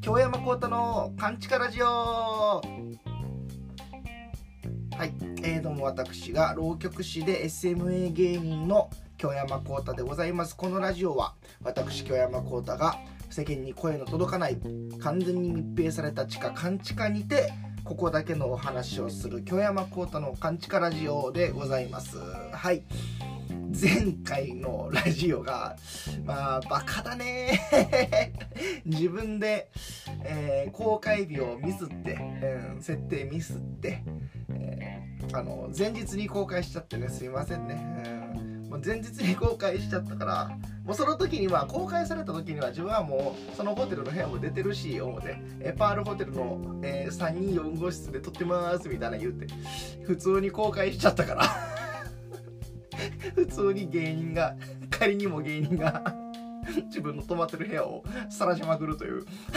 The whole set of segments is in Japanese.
京山幸太のカンチカラジオ。はい、えー、どうも私が浪曲師で SMA 芸人の京山幸太でございます。このラジオは私京山幸太が世間に声の届かない完全に密閉された地下勘地にてここだけのお話をする京山幸太の勘地ラジオでございます。はい。前回のラジオがまあバカだね。自分で、えー、公開日をミスって、うん、設定ミスって、えー、あの前日に公開しちゃってねすいませんね、うん、もう前日に公開しちゃったからもうその時には公開された時には自分はもうそのホテルの部屋も出てるし思ってえパールホテルの、えー、3人4号室で撮ってますみたいな言うて普通に公開しちゃったから。普通に芸人が仮にも芸人が自分の泊まってる部屋を晒しまくるという。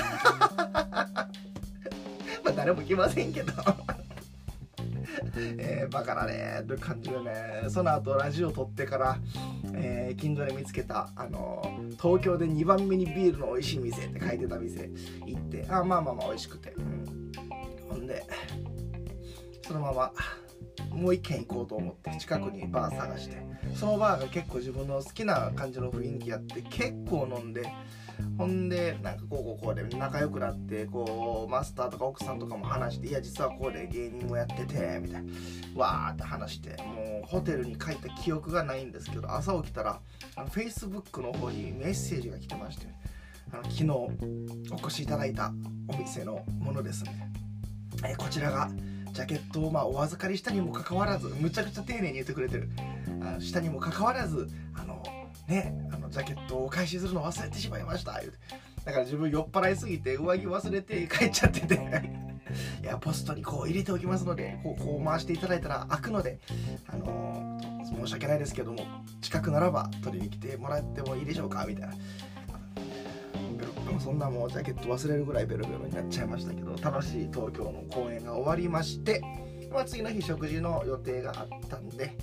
まあ誰も来ませんけど。えー、バカだねという感じでね。その後ラジオ撮ってから、えー、近所で見つけた、あのー、東京で2番目にビールの美味しい店って書いてた店行ってあまあまあまあ美味しくて、うん、ほんでそのままもう一軒行こうと思って近くにバー探してそのバーが結構自分の好きな感じの雰囲気やって結構飲んでほんでなんかこうこうこうで仲良くなってこうマスターとか奥さんとかも話していや実はこうで芸人もやっててみたいな。わーって話してもうホテルに帰った記憶がないんですけど朝起きたらあの Facebook の方にメッセージが来てましてあの昨日お越しいただいたお店のものですね、えこちらがジャケットをまあお預かりしたにもかかわらずむちゃくちゃ丁寧に言ってくれてる。あしたにもかかわらずあのねあのジャケットをお返しするの忘れてしまいました。言うて。だから自分酔っ払いすぎて上着忘れて帰っちゃってて。いやポストにこう入れておきますのでこうこう回していただいたら開くのであのー、申し訳ないですけども近くならば取りに来てもらってもいいでしょうかみたいな。そんなもうジャケット忘れるぐらいベロベロになっちゃいましたけど楽しい東京の公演が終わりまして、まあ、次の日食事の予定があったんで、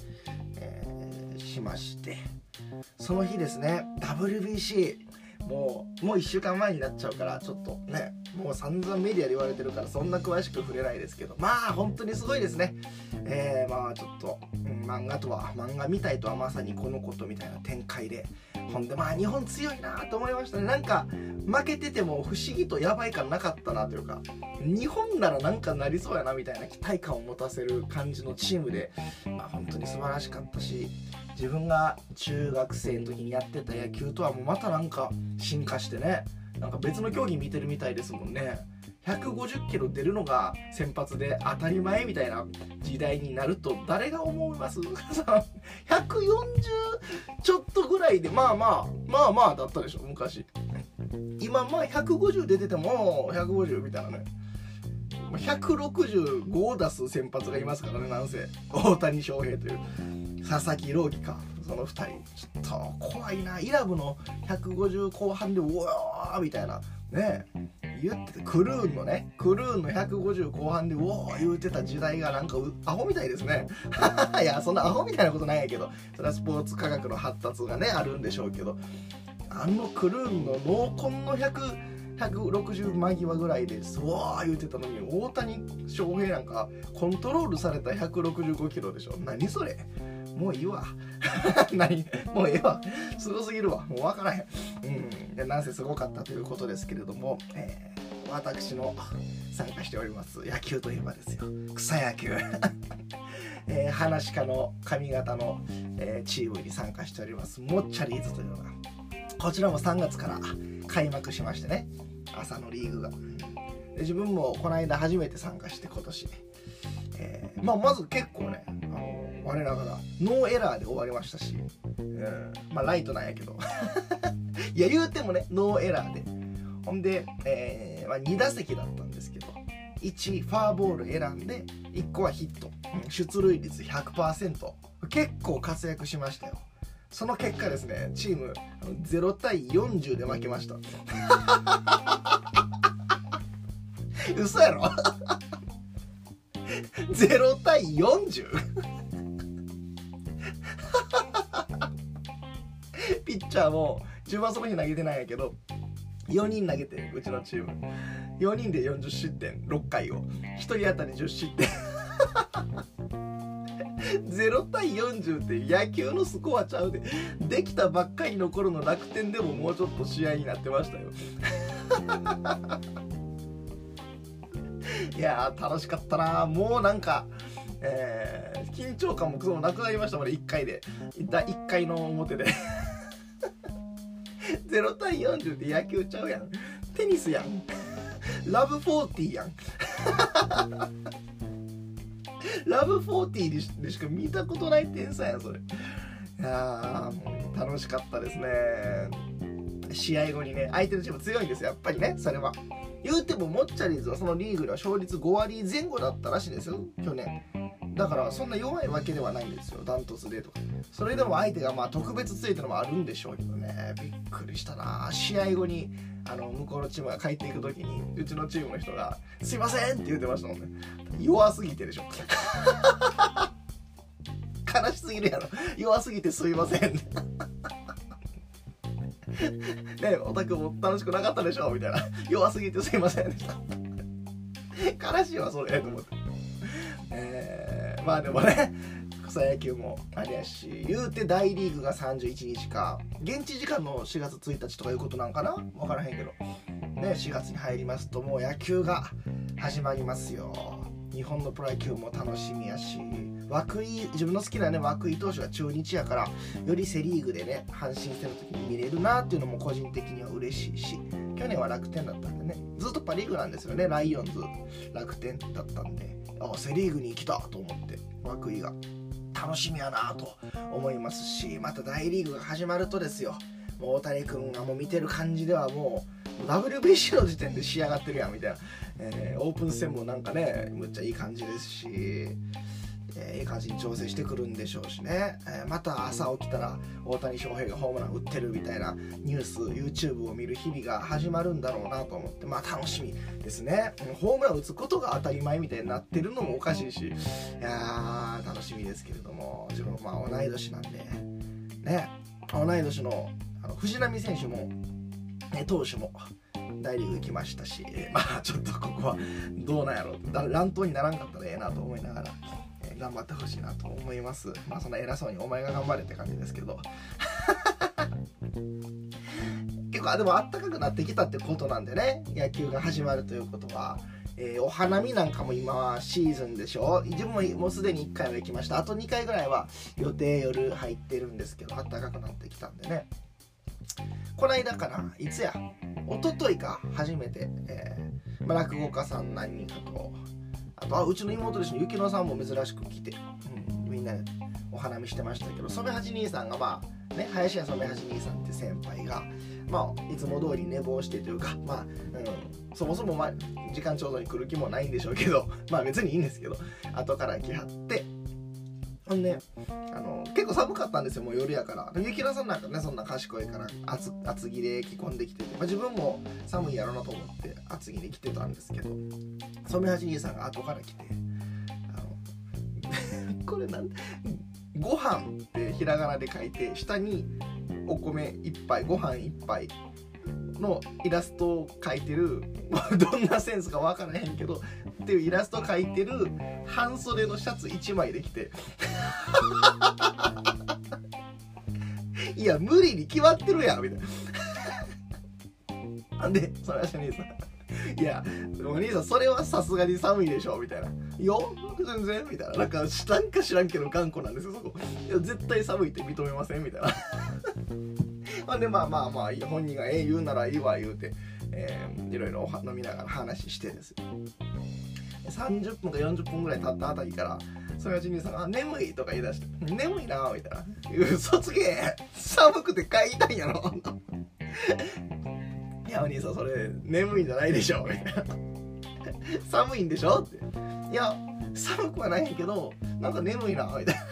えー、しましてその日ですね WBC もうもう1週間前になっちゃうからちょっとねもう散々メディアで言われてるからそんな詳しく触れないですけど。まあ本当にすごいですね。えー、まあちょっと、漫画とは漫画みたいとはまさにこのことみたいな展開で。ほんでまあ日本強いなと思いましたね。なんか負けてても不思議とやばい感なかったなというか日本ならなんかなりそうやなみたいな期待感を持たせる感じのチームで、まあ、本当に素晴らしかったし自分が中学生の時にやってた野球とはもうまたなんか進化してね。なんか別の競技見てるみたいですもんね。150キロ出るのが先発で当たり前みたいな時代になると誰が思います？140ちょっとぐらいでまあまあまあまあだったでしょ昔。今まあ150出てても150みたいなね。165を出す先発がいますからねなんせ。大谷翔平という。佐々木朗希か。その2人。ちょっと怖いな。イラブの150後半でうわーみたいな。ね。言っててクルーンのね。クルーンの150後半でうおー言うてた時代がなんかアホみたいですね。いやそんなアホみたいなことないやけど。それはスポーツ科学の発達がねあるんでしょうけど。あのクルーンの濃紺の100 160間際ぐらいでそう言うてたのに大谷翔平なんかコントロールされた165キロでしょ。何それ。もういいわ。何？もうええわ。すごすぎるわ。もう分からへん。うん。でなんせすごかったということですけれども、えー、私の参加しております野球といえばですよ。草野球。えー、噺家の上方の、えー、チームに参加しておりますモッチャリーズというのがこちらも3月から開幕しましてね。朝のリーグが。で自分もこの間初めて参加して今年、えーまあ、まず結構ね我ながらノーエラーで終わりましたし、うん、まあライトなんやけど。いや言うてもねノーエラーで。ほんで、えーまあ、2打席だったんですけど。1ファーボール選んで1個はヒット。出塁率100%結構活躍しましたよ。その結果ですねチーム0対40で負けました。嘘やろ？0対 40? ピッチャーも中盤その日投げてないんやけど4人投げてうちのチーム。4人で40失点6回を。1人当たり10失点。0対40って野球のスコアちゃうで。できたばっかりの頃の楽天でももうちょっと試合になってましたよ。いや楽しかったな。もうなんかえー、緊張感もクソもなくなりましたもんね1回で。1回の表で。0対40って野球ちゃうやん。テニスやん。ラブ40やん。ラブ40でしでしか見たことない天才やそれ。いやー楽しかったですね。試合後にね相手のチーム強いんですよやっぱりねそれは。言うてもモッチャリーズはそのリーグでは勝率5割前後だったらしいですよ去年。だからそんな弱いわけではないんですよ。ダントツでとか。それでも相手がまあ特別強いってのもあるんでしょうけどね。びっくりしたな。試合後にあの向こうのチームが帰っていく時にうちのチームの人が「すいません!」って言ってましたもんね。弱すぎてでしょ。悲しすぎるやろ。弱すぎてすいません。ねおたくも楽しくなかったでしょ。みたいな。弱すぎてすいません。悲しいわそれ。と思って。え。ー、まあでもね草野球もありやし言うて大リーグが31日か現地時間の4月1日とかいうことなんかな？分からへんけど。ね4月に入りますともう野球が始まりますよ。日本のプロ野球も楽しみやし涌井自分の好きなね涌井投手が中日やからよりセ・リーグでね阪神戦の時に見れるなっていうのも個人的には嬉しいし去年は楽天だったんでねずっとパ・リーグなんですよねライオンズ。楽天だったんで。あセ・リーグに来たと思って涌井が。楽しみやなと思いますしまた大リーグが始まるとですよ。もう大谷君がもう見てる感じではもう WBC の時点で仕上がってるやんみたいな、えー、オープン戦もなんかねむっちゃいい感じですし。えー、いい感じに調整してくるんでしょうしね、えー、また朝起きたら大谷翔平がホームラン打ってるみたいなニュース YouTube を見る日々が始まるんだろうなと思ってまあ楽しみですね。ホームラン打つことが当たり前みたいになってるのもおかしいし。いやー楽しみですけれども。自分まあ同い年なんで。ね。同い年のあの藤浪選手も、ね、投手も大リーグ行きましたし、まあちょっとここはどうなんやろ乱闘にならんかったらええなと思いながら。頑張ってほしいなと思います。まあそんな偉そうにお前が頑張れって感じですけど。結構でもあったかくなってきたってことなんでね。野球が始まるということは、えー、お花見なんかも今はシーズンでしょ。自分ももうすでに1回は行きました。あと2回ぐらいは予定夜入ってるんですけどあったかくなってきたんでね。この間かないつや？一昨日か。初めて、えーまあ、落語家さん何人かとあとはうちの妹ですね雪乃さんも珍しく来て、うん、みんなお花見してましたけど染八兄さんがまあね林家染八兄さんって先輩がまあいつも通り寝坊してというかまあ、うん、そもそも、まあ、時間ちょうどに来る気もないんでしょうけどまあ別にいいんですけど後から来はってほんで。あの結構寒かったんですよもう夜やから。雪菜さんなんかねそんな賢いから厚厚着で着込んできてて、まあ、自分も寒いやろなと思って厚着で着てたんですけど。染八兄さんが後から来て。あの これなんご飯ってひらがなで書いて下にお米1杯ご飯1杯のイラストを描いてる どんなセンスか分からへんけどっていうイラストを描いてる半袖のシャツ1枚できて。いや無理に決まってるやんみたいな。なんでそれはし兄さん。いやお兄さんそれはさすがに寒いでしょみたいな「よ全然」みたいな。なんかなんか知らんけど頑固なんですよそこ。いや絶対寒いって認めませんみたいな。ほんでまあまあまあ本人がええ言うならいいわ言うて、えー、いろいろ飲みながら話してです30分か40分ぐらい経ったあたりからそのうちにさんが「眠い」とか言い出して「眠いな」みたいな「嘘つけ。寒くて帰りたいんやろ」いやお兄さんそれ眠いんじゃないでしょみたいな。寒いんでしょって。いや寒くはないけどなんか眠いなみたいな。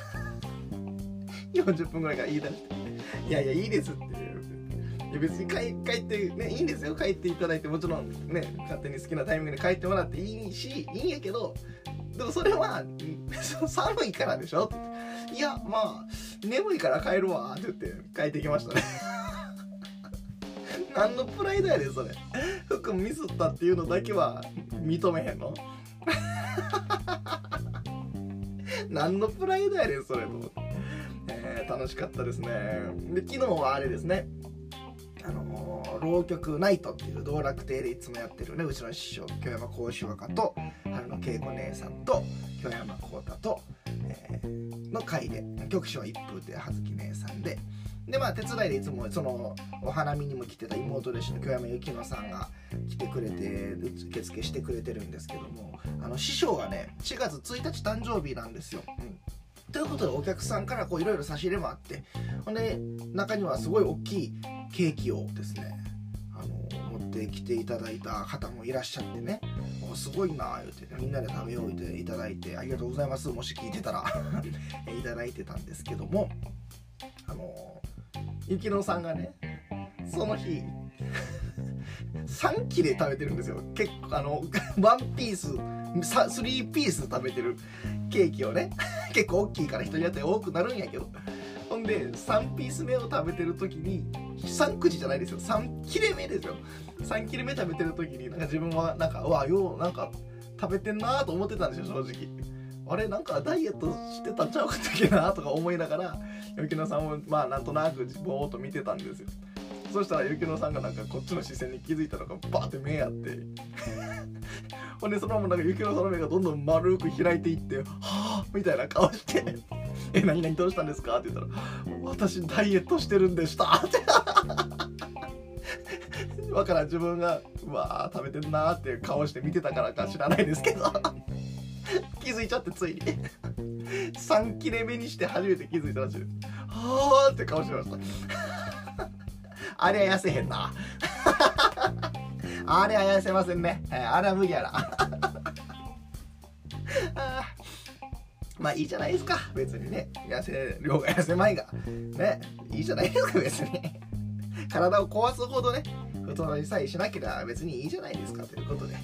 40分ぐらいから言い出して。いやいやいいですって。別に帰ってねいいんですよ。帰っていただいてもちろんね勝手に好きなタイミングで帰ってもらっていいしいいんやけどでもそれは 寒いからでしょ？っていやまあ眠いから帰るわって言って帰ってきましたね。何のプライドやでそれ。服ミスったっていうのだけは認めへんの？何のプライドやねんそれと思って、えー、楽しかったですね。で昨日はあれですね、浪曲ナイトっていう道楽亭でいつもやってるねうちの師匠京山講師若と春野恵子姉さんと京山幸太と、えー、の会で局長一風で葉月姉さんででまあ手伝いでいつもそのお花見にも来てた妹弟子の京山幸乃さんが来てくれて受付してくれてるんですけどもあの師匠がね4月1日誕生日なんですよ。うんということでお客さんからいろいろ差し入れもあってほんで中にはすごい大きいケーキをですねってきていただいた方もいらっしゃってね。すごいな言うて、ね、みんなで食べようていただいてありがとうございます。もし聞いてたら。いただいてたんですけども。あのゆきのさんがねその日3切れ食べてるんですよ。結構あのワンピース3ピース食べてるケーキをね。結構大きいから人によって多くなるんやけど。んで3ピース目を食べてる時に3口じゃないですよ。3切れ目ですよ。3切れ目食べてる時になんか自分はなんかうわようなんか食べてんなと思ってたんですよ正直。あれなんかダイエットしてたんちゃうかったっけなとか思いながら雪乃さんもまあなんとなくぼーっと見てたんですよそしたら雪乃さんがなんかこっちの視線に気づいたのがバーって目あって。ほんでそのままなんか雪乃さんの目がどんどん丸く開いていってはあみたいな顔して「え何々どうしたんですか?」って言ったら「私ダイエットしてるんでした」っ てわから自分がうわー食べてんなっていう顔して見てたからか知らないですけど。気づいちゃってついに。3切れ目にして初めて気づいたらしい。はあって顔してました。あれは痩せへんな。あれは痩せませんね、あれは無理やな。まあいいじゃないですか。別にね。痩せ量が痩せまいが。ね。いいじゃないですか別に。体を壊すほどね。太りさえしなければ別にいいじゃないですか。ということで、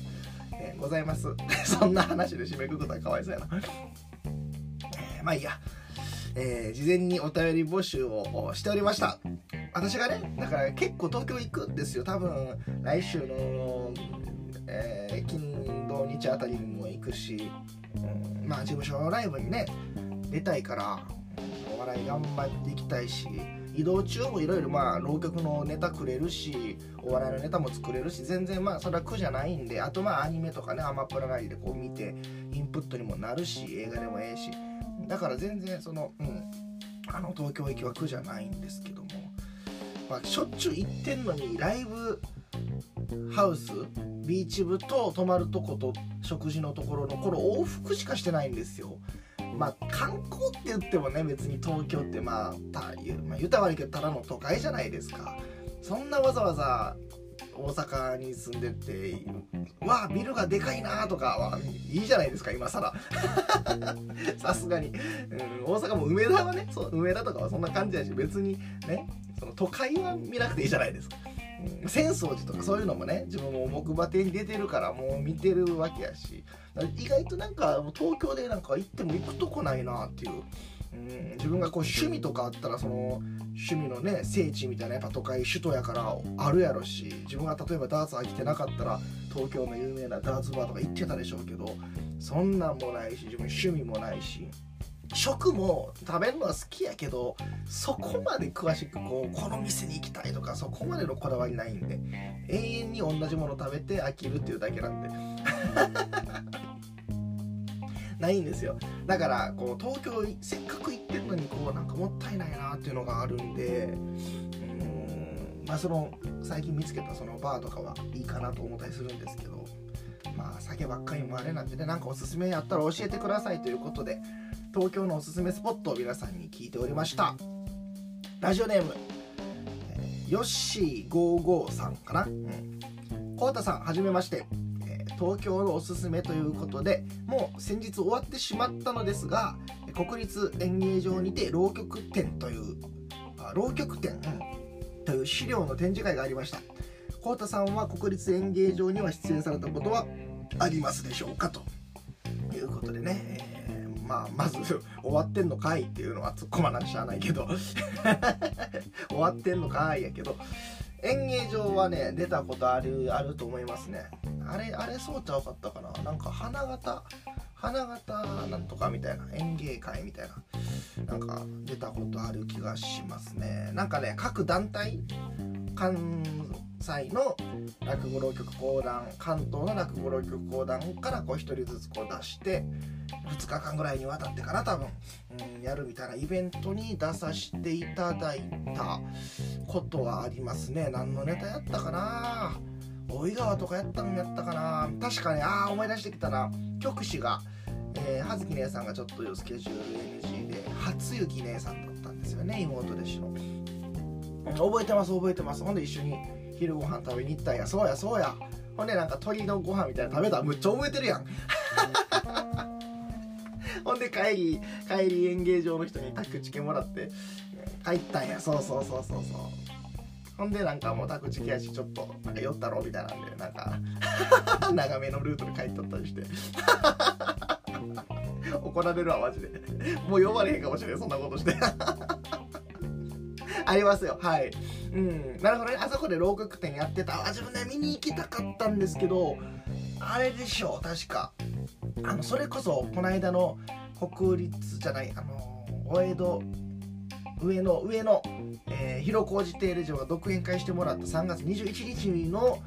えー、ございます。そんな話で締めくくったらかわいそうやな、えー、まあいいや。えー、事前にお便り募集をしておりました私がねだから結構東京行くんですよ。多分来週の、えー、金土日あたりにも行くし、うん、まあ事務所のライブにね出たいからお笑い頑張っていきたいし移動中もいろいろまあ浪曲のネタくれるしお笑いのネタも作れるし全然まあそれは苦じゃないんであとまあアニメとかねアマプラなりでこう見てインプットにもなるし映画でもええし。だから全然そのうんあの東京行きは苦じゃないんですけども、ま、しょっちゅう行ってんのにライブハウスビーチ部と泊まるとこと食事のところのこれ往復しかしてないんですよ。まあ観光って言ってもね別に東京ってまあた、まあ、言ったら悪いけどただの都会じゃないですか。そんなわざわざ大阪に住んでてわあビルがでかいなとかはいいじゃないですか今更。さすがに、うん、大阪も梅田はねそう梅田とかはそんな感じやし別にねその都会は見なくていいじゃないですか、うん、浅草寺とかそういうのもね自分も木馬亭に出てるからもう見てるわけやし。意外となんか東京でなんか行っても行くとこないなっていう。うん。自分がこう趣味とかあったらその趣味のね聖地みたいなやっぱ都会首都やからあるやろし。自分が例えばダーツ飽きてなかったら東京の有名なダーツバーとか行ってたでしょうけどそんなんもないし自分趣味もないし食も食べるのは好きやけどそこまで詳しくこうこの店に行きたいとかそこまでのこだわりないんで永遠に同じもの食べて飽きるっていうだけなんで。ないんですよ。だからこう東京せっかく行ってるのにこうなんかもったいないなっていうのがあるんでうんまあその最近見つけたそのバーとかはいいかなと思ったりするんですけどまあ酒ばっかりもあれなんでねなんかおすすめやったら教えてくださいということで東京のおすすめスポットを皆さんに聞いておりました。ラジオネームヨッシー55さんかな。うん。コウタさんはじめまして。え東京のおすすめということでもう先日終わってしまったのですが国立演芸場にて浪曲展というあ浪曲展、という資料の展示会がありました。浩太さんは国立演芸場には出演されたことはありますでしょうか？ということでね、まあまず 終わってんのかいっていうのは突っ込まなくちゃないけど。終わってんのかいやけど。演芸場はね出たことあるあると思いますね。あれあれそうちゃうかったかな。なんか花形花形なんとかみたいな演芸会みたいな。なんか出たことある気がしますね。なんかね各団体関西の落語浪曲講談関東の落語浪曲講談からこう1人ずつこう出して2日間ぐらいにわたってかな多分、うん、やるみたいなイベントに出させていただいたことはありますね。何のネタやったかな。大井川とかやったのやったかな。確かにああ思い出してきたな。局師が、えー、葉月姉さんがちょっとスケジュール NG で初雪姉さんだったんですよね妹弟子の。覚えてます覚えてます。ほんで一緒に昼ご飯食べに行ったんや。そうやそうや。ほんでなんか鶏のご飯みたいな食べた？らむっちゃ覚えてるやん。ほんで帰り帰り演芸場の人にタクチケもらって帰ったんや。そうそうそうそうそう。ほんでなんかもうタクチケやしちょっとなんか酔ったろみたいなんでなんか 長めのルートで帰っとったりして。怒られるわマジで。もう呼ばれへんかもしれんそんなことして。ありますよ。はい。うん。なるほどねあそこで浪曲展やってた。あ自分ね見に行きたかったんですけどあれでしょう確か。あのそれこそこの間の国立じゃないあのお江戸上の上の、えー、広小路亭レジオが独演会してもらった3月21日の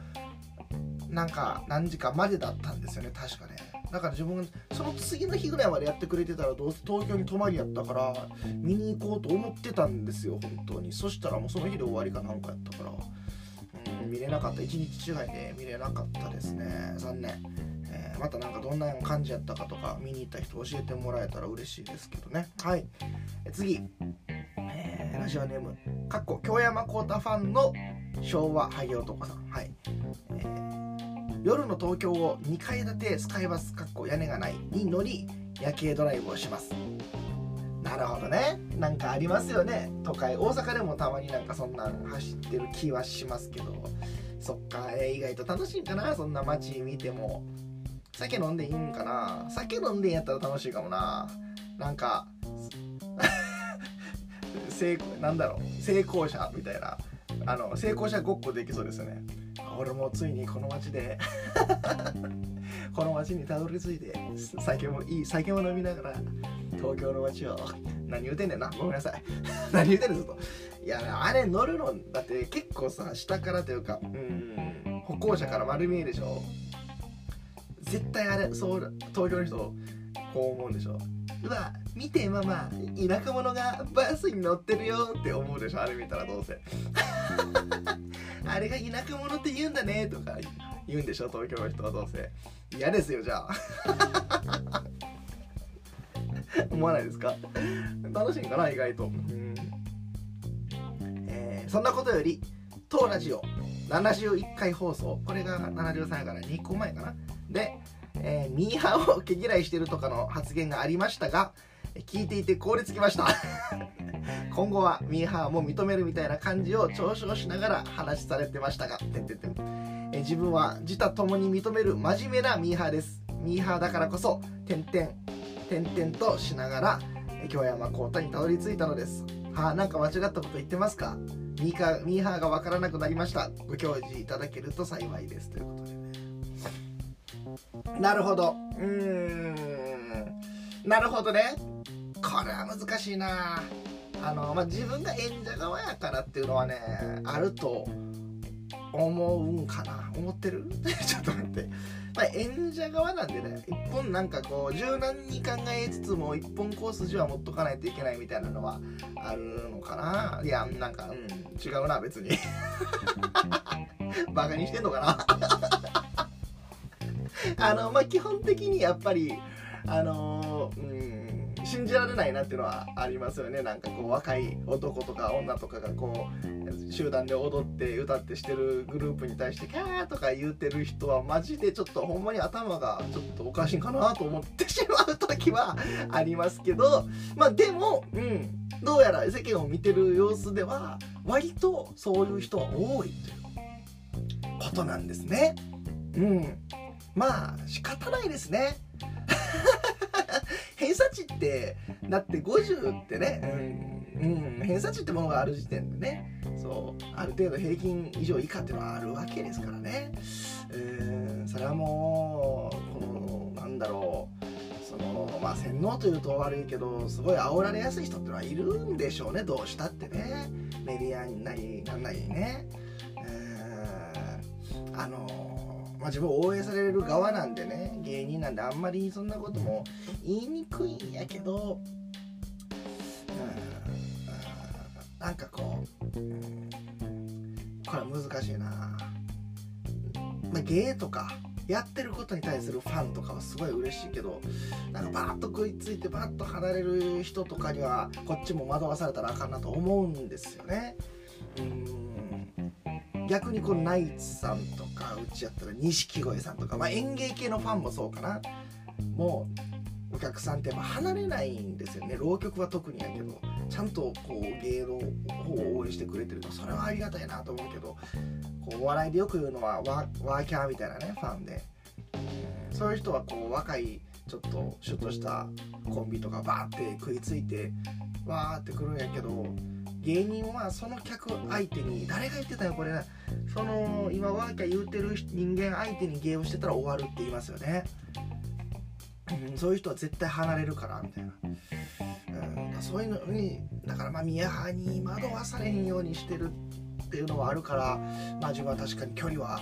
なんか何時間までだったんですよね確かね。だから自分その次の日ぐらいまでやってくれてたらどうせ東京に泊まりやったから見に行こうと思ってたんですよ本当に。そしたらもうその日で終わりかなんかやったから。うん見れなかった。1日違いで見れなかったですね。残念、えー、またなんかどんな感じやったかとか見に行った人教えてもらえたら嬉しいですけどね。はい。え次、え、ラジオネーム。かっこ京山幸太ファンの昭和ハゲ男さん。はい、えー夜の東京を2階建てスカイバスかっこ屋根がないに乗り夜景ドライブをします。なるほどね。なんかありますよね。都会大阪でもたまになんかそんなん走ってる気はしますけど。そっか、えー、意外と楽しいんかな。そんな街見ても。酒飲んでいいんかな。酒飲んでんやったら楽しいかもな。なんか 成なんだろう。成功者みたいな。あの成功者ごっこできそうですよね。俺もついにこの町で この町にたどり着いて酒もいい酒も飲みながら東京の街を何言うてんねんなごめんなさい。何言うてんねんずっと。いやあれ乗るのだって結構さ下からというかうん歩行者から丸見えでしょ。絶対あれそう東京の人こう思うんでしょ。うわ見てママ田舎者がバスに乗ってるよって思うでしょあれ見たらどうせ。あれが田舎者って言うんだねとか言うんでしょ東京の人はどうせ。嫌ですよじゃあ。思わないですか？楽しいんかな意外と。うん。えー、そんなことより当ラジオ71回放送。これが73やから2個前かな。で、えー、ミーハーを毛嫌いしてるとかの発言がありましたが聞いていて凍りつきました。今後はミーハーも認めるみたいな感じを嘲笑しながら話されてましたがてんてんてん。え自分は自他ともに認める真面目なミーハーです。ミーハーだからこそ点々点々としながら京山幸太にたどり着いたのです。はあなんか間違ったこと言ってますか？ミーカミーハーがわからなくなりました。ご教示いただけると幸いです。ということでね。なるほど。うーんなるほどね。これは難しいな。あの、まあ、自分が演者側やからっていうのはねあると思うんかな。思ってる？ちょっと待って、まあ、演者側なんでね一本なんかこう柔軟に考えつつも一本コース上は持っとかないといけないみたいなのはあるのかな。いやなんかうん違うな別に。バカにしてんのかな。あのまあ基本的にやっぱりあのー、うん信じられないなっていうのはありますよねなんかこう若い男とか女とかがこう集団で踊って歌ってしてるグループに対してキャーとか言うてる人はマジでちょっとほんまに頭がちょっとおかしいんかなと思ってしまう時はありますけどまあでもうんどうやら世間を見てる様子では割とそういう人は多いということなんですね。うん、まあ仕方ないですね。偏差値ってだって50ってね、うん、うん、偏差値ってものがある時点でねそうある程度平均以上以下っていうのはあるわけですからね、えー、それはもうこのなんだろうそのまあ洗脳というと悪いけどすごい煽られやすい人っていうのはいるんでしょうねどうしたってね。メディアになりなんなりね、えー、あのまあ、自分応援される側なんでね芸人なんであんまりそんなことも言いにくいんやけど、うん、なんかこう、これ難しいな、まあ、芸とかやってることに対するファンとかはすごい嬉しいけどなんかバーッと食いついてバッと離れる人とかにはこっちも惑わされたらあかんなと思うんですよね。うん逆にこのナイツさんとかうちやったら錦鯉さんとか、まあ、演芸系のファンもそうかな。もうお客さんってま離れないんですよね。浪曲は特にやけどちゃんとこう芸能方を応援してくれてるとそれはありがたいなと思うけどこうお笑いでよく言うのはワワーキャーみたいなねファンで、そういう人はこう若いちょっとシュッとしたコンビとかバーって食いついてわーってくるんやけど芸人はその客相手に誰が言ってたよこれねその今ワーキャー言うてる人間相手に芸をしてたら終わるって言いますよね、うん、そういう人は絶対離れるからみたいな、うん、そういうのにだからまあ宮派に惑わされへんようにしてるっていうのはあるからまあ自分は確かに距離は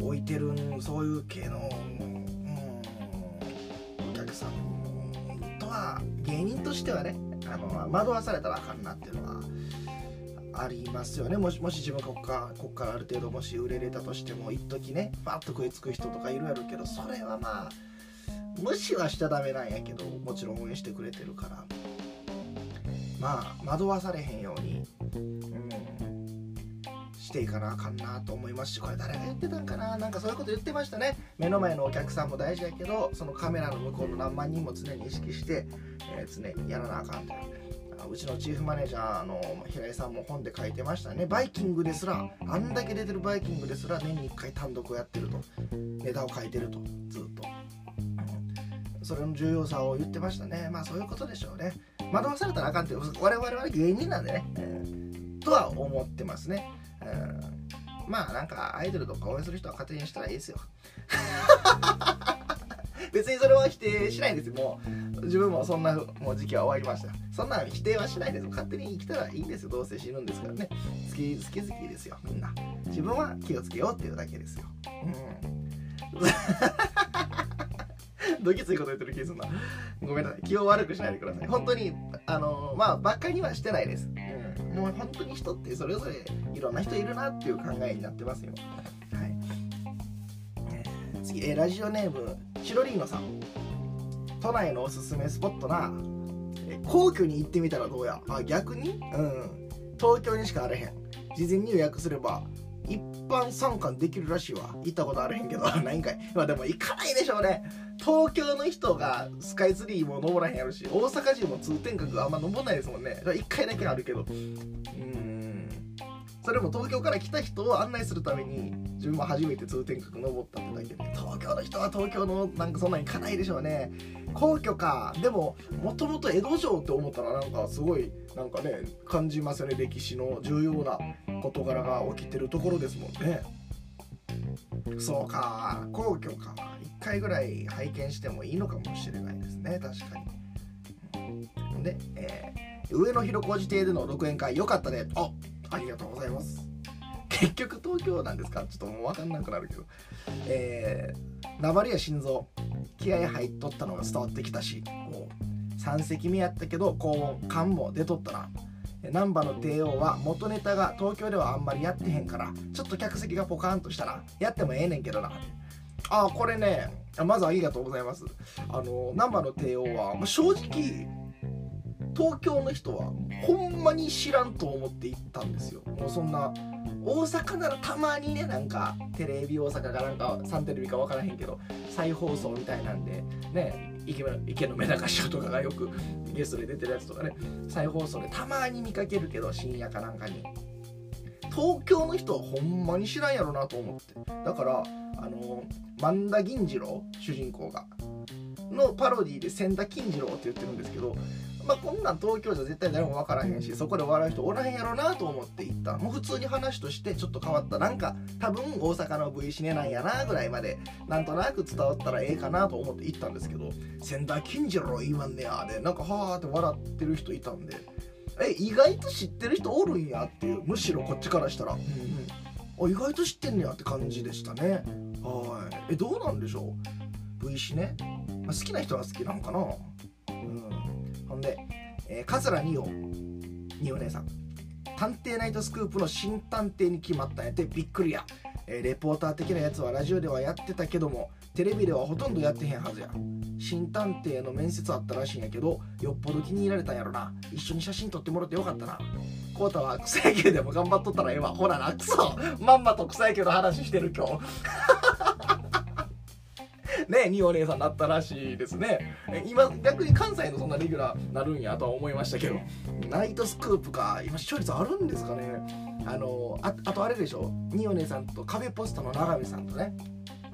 置いてるそういう系の、うん、お客さんとは芸人としてはねあの惑わされたらあかんなっていうのはありますよね。もしもし自分ここからここからある程度もし売れれたとしても一時ねバッと食いつく人とかいるやろうけどそれはまあ無視はしちゃダメなんやけどもちろん応援してくれてるから。まあ惑わされへんように、うん、していかなあかんなと思いますしこれ誰が言ってたんかな？なんかそういうこと言ってましたね。目の前のお客さんも大事やけどそのカメラの向こうの何万人も常に意識して、えー、常にやらなあかんとう。うちのチーフマネージャーの平井さんも本で書いてましたね。バイキングですらあんだけ出てるバイキングですら年に1回単独をやってると。ネタを書いてると。ずっと。それの重要さを言ってましたね。まあそういうことでしょうね。惑わされたらあかんって我々は芸人なんでね、えー、とは思ってますね、えー、まあなんかアイドルとか応援する人は勝手にしたらいいですよ。別にそれは否定しないんですよ。もう自分もそんなもう時期は終わりました。そんな否定はしないです勝手に生きたらいいんですよ。どうせ死ぬんですからね。好き好き好きですよ。みんな。自分は気をつけようっていうだけですよ。うん。どきついこと言ってる気すんな。ごめんなさい。気を悪くしないでください。本当にあのまあばっかりにはしてないです、うん、もう本当に人ってそれぞれいろんな人いるなっていう考えになってますよ。はい、次、え、ラジオネームチロリーノさん。都内のおすすめスポットな。皇居に行ってみたらどうや？あ逆に？うん。東京にしかあれへん。事前に予約すれば一般参観できるらしいわ。行ったことあれへんけど。ないんかい。まあでも行かないでしょうね。東京の人がスカイツリーも登らへんやるし大阪人も通天閣あんま登んないですもんね。1回だけあるけど。うん。それも東京から来た人を案内するために自分も初めて通天閣登ったってだけで東京の人は東京のなんかそんなに行かないでしょうね。皇居か。でももともと江戸城って思ったらなんかすごいなんかね感じますよね。歴史の重要な事柄が起きてるところですもんね。そうか。皇居か。1回ぐらい拝見してもいいのかもしれないですね。確かに。で、えー、上野広小路邸での独演会良かったね。あありがとうございます。結局東京なんですか？ちょっともう分かんなくなるけど。えー、ナバリや心臓気合入っとったのが伝わってきたしもう3席目やったけど高音感も出とったな。難波の帝王は元ネタが東京ではあんまりやってへんからちょっと客席がポカンとしたらやってもええねんけどな。あこれねまずありがとうございます。あの難波の帝王は、正直東京の人はほんまに知らんと思って行ったんですよ。もうそんな大阪ならたまにねなんかテレビ大阪かなんかサンテレビか分からへんけど再放送みたいなんでね池池のメダカ師匠とかがよくゲストで出てるやつとかね再放送でたまに見かけるけど深夜かなんかに。東京の人はほんまに知らんやろなと思って。だからあの万田銀次郎主人公が。のパロディで千田金次郎って言ってるんですけどまあ、こんなん東京じゃ絶対誰も分からへんしそこで笑う人おらへんやろなと思って行った。もう普通に話としてちょっと変わった。なんか多分大阪の V シネなんやなぐらいまでなんとなく伝わったらええかなと思って行ったんですけど千田金次郎言わんねやで。なんかはーって笑ってる人いたんで。え意外と知ってる人おるんやっていうむしろこっちからしたら、うん。うん、あ意外と知ってんねやって感じでしたね。はい。えどうなんでしょう？V シネ、まあ、好きな人は好きなんかな？うんで、えー、桂二葉。二葉姉さん。探偵ナイトスクープの新探偵に決まったんやてびっくりや、えー、レポーター的なやつはラジオではやってたけどもテレビではほとんどやってへんはずや。新探偵の面接あったらしいんやけどよっぽど気に入られたんやろな。一緒に写真撮ってもらってよかったな。コータは草野球でも頑張っとったらええわ。ほらなクソ。まんまと草野球の話してる今日。ねにお姉さんなったらしいですね。今逆に関西のそんなレギュラーなるんやとは思いましたけどナイトスクープか今視聴率あるんですかね。あのああとあれでしょ。にお姉さんと壁ポストの永見さんとね。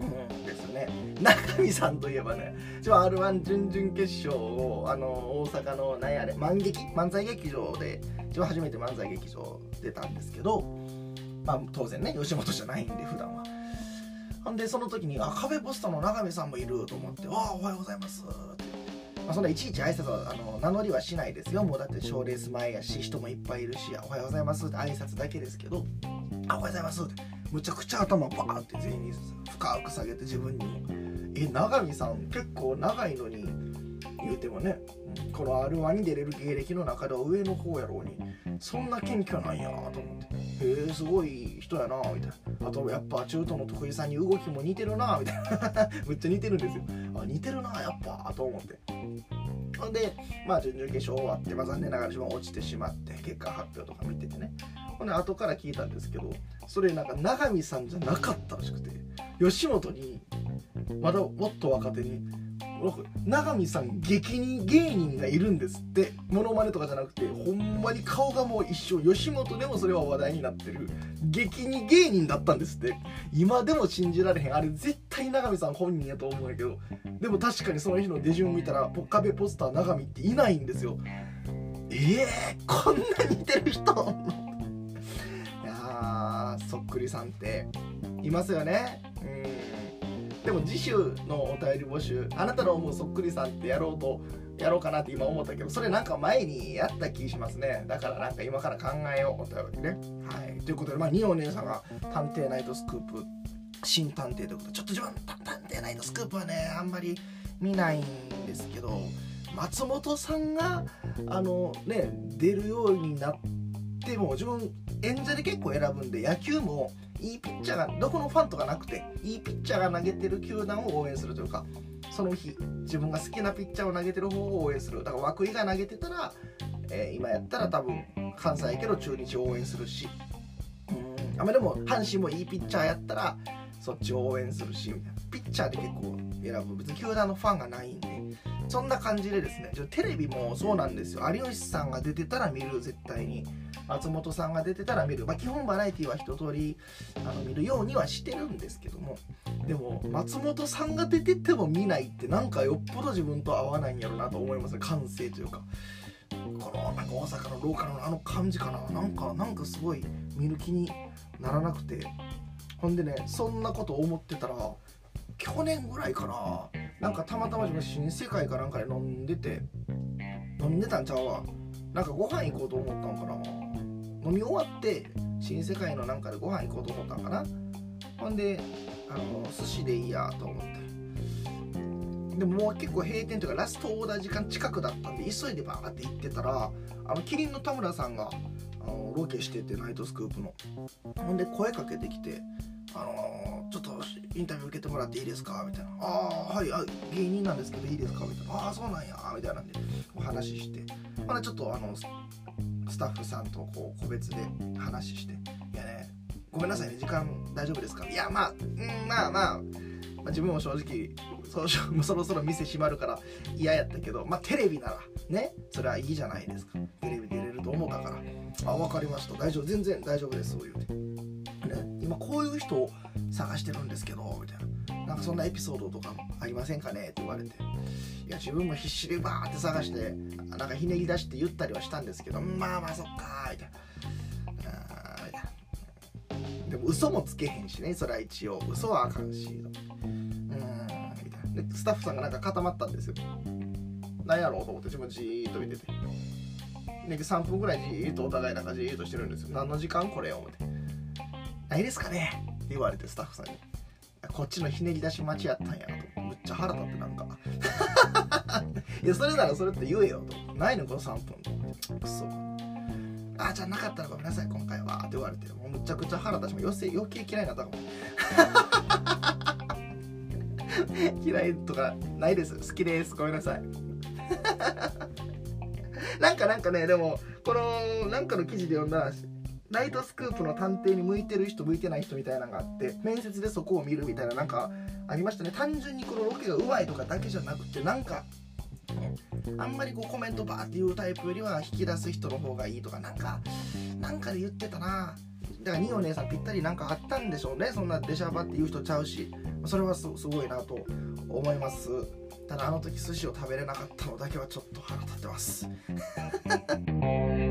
うんですね。中見さんといえばね r 1準々決勝をあの大阪の何やあれ漫劇漫才劇場で一番初めて漫才劇場出たんですけどまあ当然ね吉本じゃないんで普段は。ほんでその時に「あ壁ポストの永見さんもいる」と思って「ああおはようございます」って。まあ、そんないちいち挨拶はあの名乗りはしないですよ。もうだって賞レース前やし人もいっぱいいるし「おはようございます」って挨拶だけですけど「あおはようございます」って。むちゃくちゃ頭バーンって全員に深く下げて自分に。も「え永見さん結構長いのに言うてもねこの r 1に出れる芸歴の中では上の方やろうにそんな謙虚なんやと思って。へえすごい人やなみたいな。あとやっぱ中途の徳井さんに動きも似てるなみたいな。めっちゃ似てるんですよ。あ似てるなやっぱと思って。ほんでまあ準々決勝終わって、まあ、残念ながら自分落ちてしまって結果発表とか見ててね。ほんで後から聞いたんですけどそれなんか永見さんじゃなかったらしくて吉本にまだもっと若手に永見さん激似芸人がいるんですって。モノマネとかじゃなくてほんまに顔がもう一緒。吉本でもそれは話題になってる。激似芸人だったんですって。今でも信じられへん。あれ絶対永見さん本人やと思うんやけど。でも確かにその日の出順を見たらポッカベポスター永見っていないんですよ。ええー、こんな似てる人？いやそっくりさんって。いますよね。うん。でも次週のお便り募集あなたの思うそっくりさんってやろうとやろうかなって今思ったけどそれなんか前にやった気しますね。だからなんか今から考えようお便りねはい。ということでまあ二お姉さんが「探偵ナイトスクープ」新探偵ということでちょっと自分探偵ナイトスクープはねあんまり見ないんですけど松本さんがあのね出るようになっても自分演者で結構選ぶんで野球もいいピッチャーがどこのファンとかなくていいピッチャーが投げてる球団を応援するというかその日自分が好きなピッチャーを投げてる方を応援する。だから涌井が投げてたら、えー、今やったら多分関西やけど中日を応援するし。うんあまでも阪神もいいピッチャーやったらそっちを応援するしピッチャーで結構選ぶ。別に球団のファンがないんで。そんな感じでですねテレビもそうなんですよ。有吉さんが出てたら見る絶対に。松本さんが出てたら見る、まあ、基本バラエティは一通りあの見るようにはしてるんですけども。でも松本さんが出てても見ないってなんかよっぽど自分と合わないんやろなと思います感性というか。このなんか大阪のローカルのあの感じかな。なんかなんかすごい見る気にならなくて。ほんでねそんなこと思ってたら去年ぐらいかな。なんかたまたま自分新世界かなんかで飲んでて飲んでたんちゃうわ。なんかご飯行こうと思ったんかな。飲み終わって新世界のなんかでご飯行こうと思ったんかな。ほんであの寿司でいいやと思って。でももう結構閉店というかラストオーダー時間近くだったんで急いでバーって行ってたらあのキリンの田村さんがあのロケしててナイトスクープの。ほんで声かけてきて「あのー、ちょっとインタビュー受けてもらっていいですか?」みたいな「ああはいあ芸人なんですけどいいですか?」みたいな「ああそうなんや」みたいなんでお話しして。まだちょっとあのスタッフさんとこう個別で話して「いやねごめんなさいね。時間大丈夫ですか?」いやまあうんまあまあ。まあ、自分も正直そ そろそろ店閉まるから嫌やったけどまあテレビならね？それはいいじゃないですか。テレビ出れると思ったから「あ分かりました。大丈夫全然大丈夫です」そう言うて、ね、今こういう人を探してるんですけどみたいな。なんかそんなエピソードとかありませんかね？って言われて。いや自分も必死でバーって探してなんかひねり出して言ったりはしたんですけどまあまあそっかみたいな。でも嘘もつけへんしねそれは一応。嘘はあかんしうんみたいな。でスタッフさんがなんか固まったんですよ。何やろうと思って自分じーっと見てて。で3分ぐらいじーっとお互いなんかじーっとしてるんですよ。何の時間これ思って。ないですかね。って言われてスタッフさんに。こっちのひねり出し待ちやったんやと。むっちゃ腹立ってなんか。いやそれならそれって言えよと。ないのこの3分。くそ。あじゃあなかったらごめんなさい今回はって言われて。もうむちゃくちゃ腹立ちも余計余計嫌いになったかも。嫌いとかないです。好きです。ごめんなさい。なんかなんかねでもこのなんかの記事で読んだナイトスクープの探偵に向いてる人向いてない人みたいなのがあって面接でそこを見るみたいななんかありましたね。単純にこのロケがうまいとかだけじゃなくてなんかあんまりこうコメントバーっていうタイプよりは引き出す人の方がいいとかなんかなんかで言ってたな。だから二お姉さんぴったりなんかあったんでしょうね。そんなデシャバっていう人ちゃうし。それはすごいなと思います。ただあの時寿司を食べれなかったのだけはちょっと腹立ってます。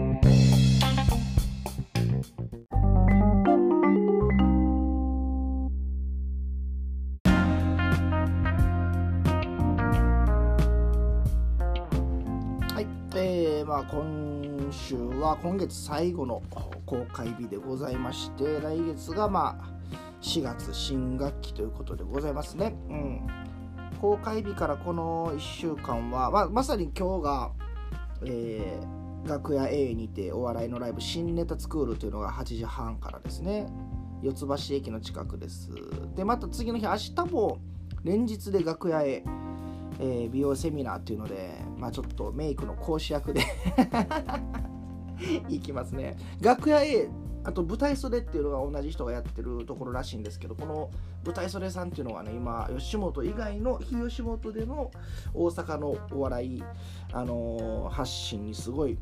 は今月最後の公開日でございまして来月がまあ4月新学期ということでございますね。うん。公開日からこの1週間は、まあ、まさに今日が、えー、楽屋 A にてお笑いのライブ新ネタスクールというのが8時半からですね。四ツ橋駅の近くです。でまた次の日明日も連日で楽屋へ、えー、美容セミナーっていうので、まあ、ちょっとメイクの講師役で 行きますね。楽屋 A あと舞台袖っていうのが同じ人がやってるところらしいんですけどこの舞台袖さんっていうのがね今吉本以外の非吉本での大阪のお笑い、あのー、発信にすごい、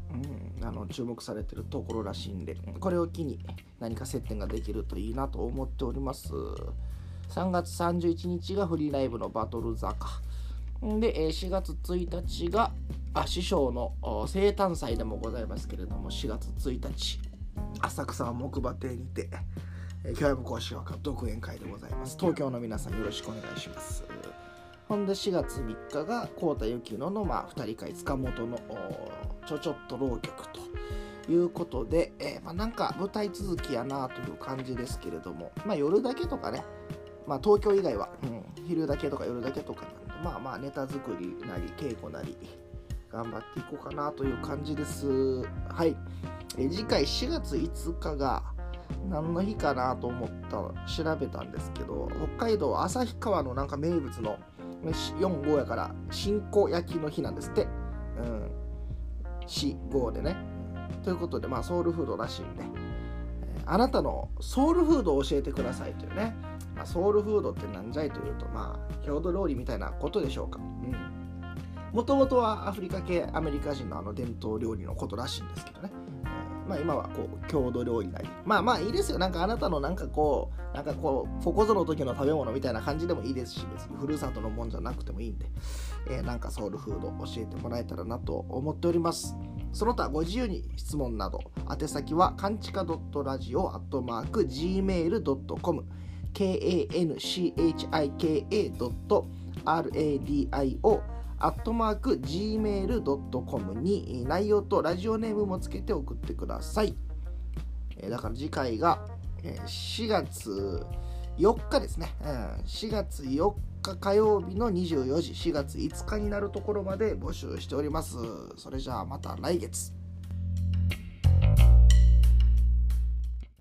うん、あの注目されてるところらしいんでこれを機に何か接点ができるといいなと思っております。3月31日がフリーライブのバトル坂。で4月1日があ師匠の生誕祭でもございますけれども4月1日浅草木馬亭にて、えー、教育講師枠独演会でございます。東京の皆さんよろしくお願いします。ほんで4月3日が幸田幸乃の、まあ、2人会塚本のちょちょっと浪曲ということで、えー、まあ、なんか舞台続きやなという感じですけれども、まあ、夜だけとかね、まあ、東京以外は、うん、昼だけとか夜だけとかなんまあまあネタ作りなり稽古なり頑張っていこうかなという感じです。はい。え次回4月5日が何の日かなと思った調べたんですけど北海道旭川のなんか名物の45やから新子焼きの日なんですって。うん。45でね。ということでまあソウルフードらしいんで、あなたのソウルフードを教えてくださいというね、まあ、ソウルフードってなんじゃいというとまあ郷土料理みたいなことでしょうか。もともとはアフリカ系アメリカ人のあの伝統料理のことらしいんですけどね。まあ、今はこう郷土料理なり。まあまあいいですよ。なんかあなたのなんかこうなんかこうここぞの時の食べ物みたいな感じでもいいですし別にふるさとのもんじゃなくてもいいんで、えー、なんかソウルフード教えてもらえたらなと思っております。その他ご自由に質問など宛先はかんちか .radio.gmail.com kanchika.radio アットマーク gmail.com に内容とラジオネームもつけて送ってください。えだから次回が4月4日ですね。4月4日火曜日の24時、4月5日になるところまで募集しております。それじゃあまた来月。